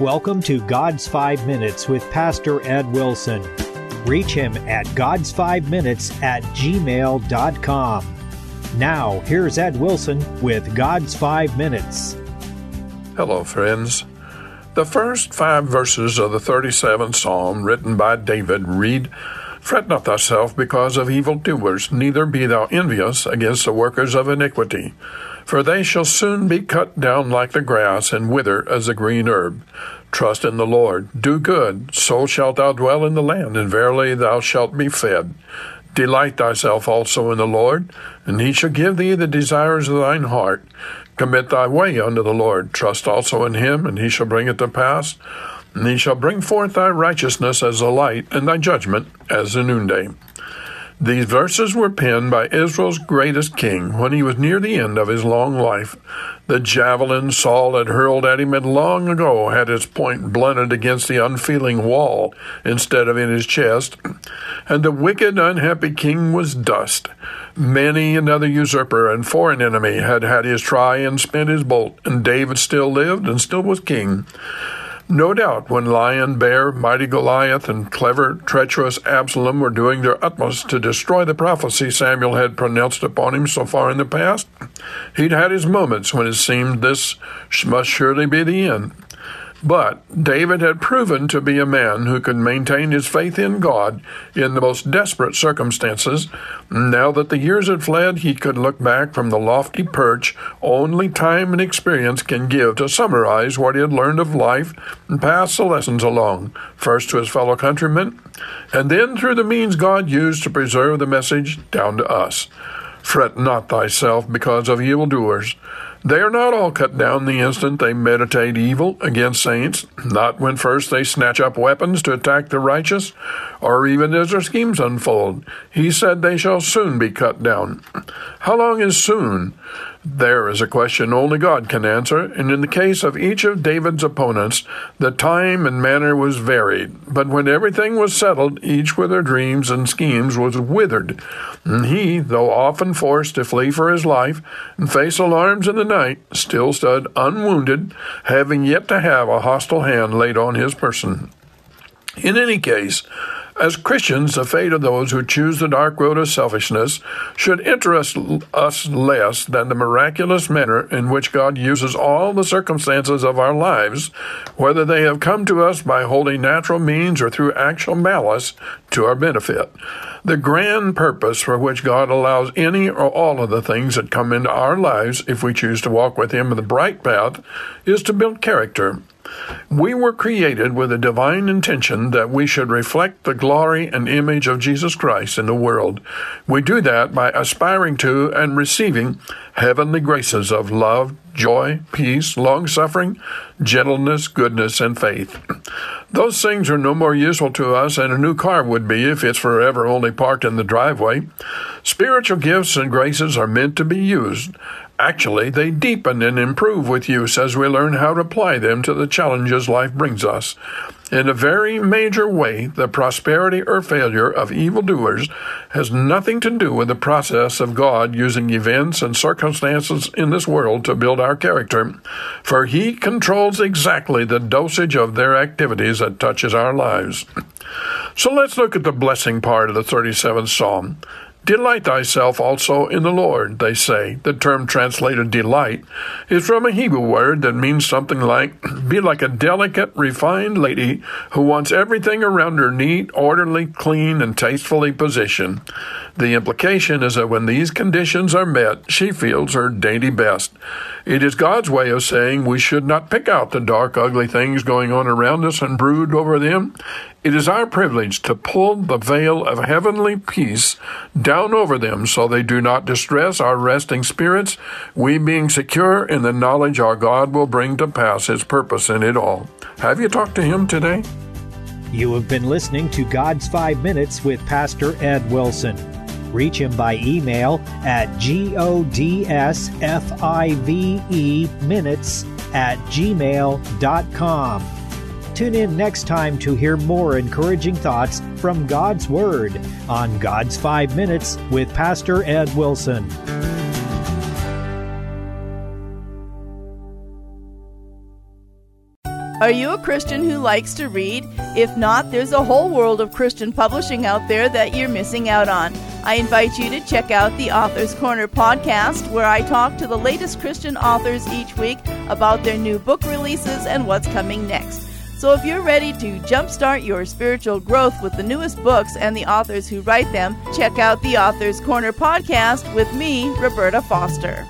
Welcome to God's Five Minutes with Pastor Ed Wilson. Reach him at God's Five Minutes at gmail.com. Now, here's Ed Wilson with God's Five Minutes. Hello, friends. The first five verses of the 37th Psalm, written by David, read, Fret not thyself because of evildoers, neither be thou envious against the workers of iniquity. For they shall soon be cut down like the grass, and wither as a green herb. Trust in the Lord, do good, so shalt thou dwell in the land, and verily thou shalt be fed. Delight thyself also in the Lord, and he shall give thee the desires of thine heart. Commit thy way unto the Lord. Trust also in him, and he shall bring it to pass. And he shall bring forth thy righteousness as the light, and thy judgment as the noonday. These verses were penned by Israel's greatest king when he was near the end of his long life. The javelin Saul had hurled at him had long ago had its point blunted against the unfeeling wall instead of in his chest, and the wicked, unhappy king was dust. Many another usurper and foreign enemy had had his try and spent his bolt, and David still lived and still was king. No doubt when Lion, Bear, Mighty Goliath, and clever, treacherous Absalom were doing their utmost to destroy the prophecy Samuel had pronounced upon him so far in the past, he'd had his moments when it seemed this must surely be the end. But David had proven to be a man who could maintain his faith in God in the most desperate circumstances. Now that the years had fled, he could look back from the lofty perch only time and experience can give to summarize what he had learned of life and pass the lessons along, first to his fellow countrymen, and then through the means God used to preserve the message down to us. Fret not thyself because of evildoers they are not all cut down the instant they meditate evil against saints, not when first they snatch up weapons to attack the righteous, or even as their schemes unfold. He said they shall soon be cut down. How long is soon? There is a question only God can answer, and in the case of each of David's opponents, the time and manner was varied. But when everything was settled, each with their dreams and schemes was withered. And he, though often forced to flee for his life and face alarms in the night, still stood unwounded, having yet to have a hostile hand laid on his person. In any case, as Christians, the fate of those who choose the dark road of selfishness should interest us less than the miraculous manner in which God uses all the circumstances of our lives, whether they have come to us by wholly natural means or through actual malice, to our benefit. The grand purpose for which God allows any or all of the things that come into our lives, if we choose to walk with Him in the bright path, is to build character. We were created with a divine intention that we should reflect the glory and image of Jesus Christ in the world. We do that by aspiring to and receiving heavenly graces of love, joy, peace, long suffering, gentleness, goodness, and faith. Those things are no more useful to us than a new car would be if it's forever only parked in the driveway. Spiritual gifts and graces are meant to be used Actually, they deepen and improve with use as we learn how to apply them to the challenges life brings us. In a very major way, the prosperity or failure of evildoers has nothing to do with the process of God using events and circumstances in this world to build our character, for He controls exactly the dosage of their activities that touches our lives. So let's look at the blessing part of the 37th Psalm. Delight thyself also in the Lord, they say. The term translated delight is from a Hebrew word that means something like be like a delicate, refined lady who wants everything around her neat, orderly, clean, and tastefully positioned. The implication is that when these conditions are met, she feels her dainty best. It is God's way of saying we should not pick out the dark, ugly things going on around us and brood over them. It is our privilege to pull the veil of heavenly peace down over them so they do not distress our resting spirits, we being secure in the knowledge our God will bring to pass His purpose in it all. Have you talked to Him today? You have been listening to God's Five Minutes with Pastor Ed Wilson. Reach him by email at godsfive minutes at gmail.com. Tune in next time to hear more encouraging thoughts from God's Word on God's Five Minutes with Pastor Ed Wilson. Are you a Christian who likes to read? If not, there's a whole world of Christian publishing out there that you're missing out on. I invite you to check out the Author's Corner podcast, where I talk to the latest Christian authors each week about their new book releases and what's coming next. So if you're ready to jumpstart your spiritual growth with the newest books and the authors who write them, check out the Author's Corner podcast with me, Roberta Foster.